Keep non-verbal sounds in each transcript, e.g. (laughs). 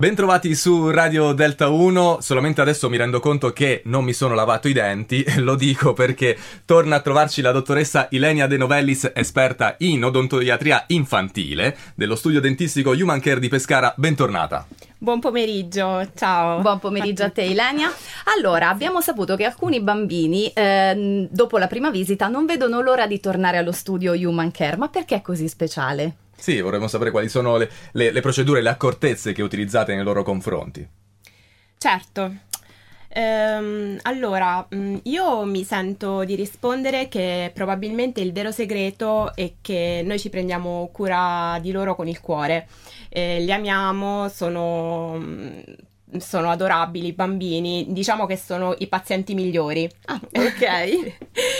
Bentrovati su Radio Delta 1, solamente adesso mi rendo conto che non mi sono lavato i denti, (laughs) lo dico perché torna a trovarci la dottoressa Ilenia De Novellis, esperta in odontoiatria infantile dello studio dentistico Human Care di Pescara, bentornata. Buon pomeriggio, ciao. Buon pomeriggio a te Ilenia. Allora, abbiamo saputo che alcuni bambini eh, dopo la prima visita non vedono l'ora di tornare allo studio Human Care, ma perché è così speciale? Sì, vorremmo sapere quali sono le, le, le procedure, le accortezze che utilizzate nei loro confronti. Certo. Ehm, allora, mm, io mi sento di rispondere che probabilmente il vero segreto è che noi ci prendiamo cura di loro con il cuore. Eh, li amiamo, sono mm, sono adorabili i bambini, diciamo che sono i pazienti migliori. Ah, ok. (laughs)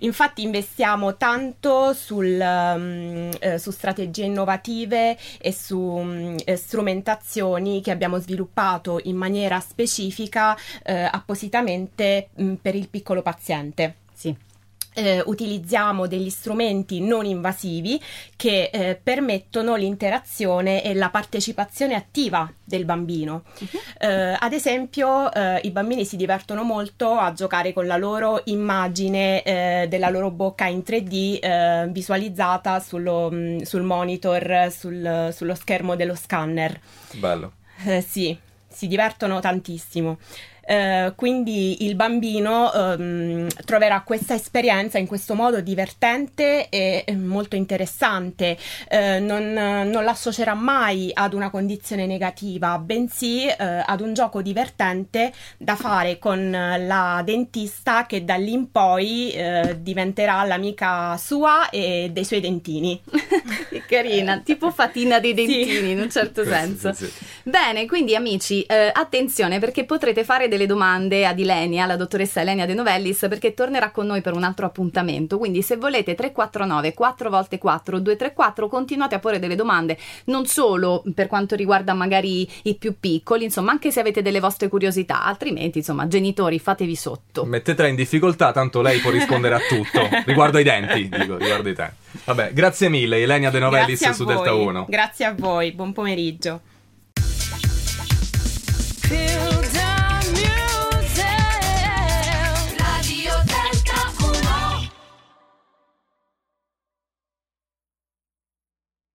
Infatti investiamo tanto sul, um, eh, su strategie innovative e su um, strumentazioni che abbiamo sviluppato in maniera specifica eh, appositamente um, per il piccolo paziente. Sì eh, utilizziamo degli strumenti non invasivi che eh, permettono l'interazione e la partecipazione attiva del bambino. Uh-huh. Eh, ad esempio, eh, i bambini si divertono molto a giocare con la loro immagine eh, della loro bocca in 3D eh, visualizzata sullo, mm, sul monitor, sul, sullo schermo dello scanner. Bello. sì, si divertono tantissimo. Eh, quindi il bambino ehm, troverà questa esperienza in questo modo divertente e molto interessante, eh, non, non l'associerà mai ad una condizione negativa, bensì eh, ad un gioco divertente da fare con la dentista che da lì in poi eh, diventerà l'amica sua e dei suoi dentini. che (laughs) carina, tipo fatina dei dentini sì. in un certo senso. Sì, sì, Bene, quindi amici, eh, attenzione perché potrete fare delle domande ad Ilenia, la dottoressa Ilenia De Novellis, perché tornerà con noi per un altro appuntamento. Quindi se volete 349 4 volte 4 234 continuate a porre delle domande, non solo per quanto riguarda magari i più piccoli, insomma, anche se avete delle vostre curiosità, altrimenti, insomma, genitori, fatevi sotto. Mettetela in difficoltà, tanto lei può rispondere a (laughs) tutto. riguardo ai denti, dico, riguardo ai denti. Vabbè, grazie mille Ilenia De Novellis su voi. Delta 1. Grazie a voi, buon pomeriggio. feel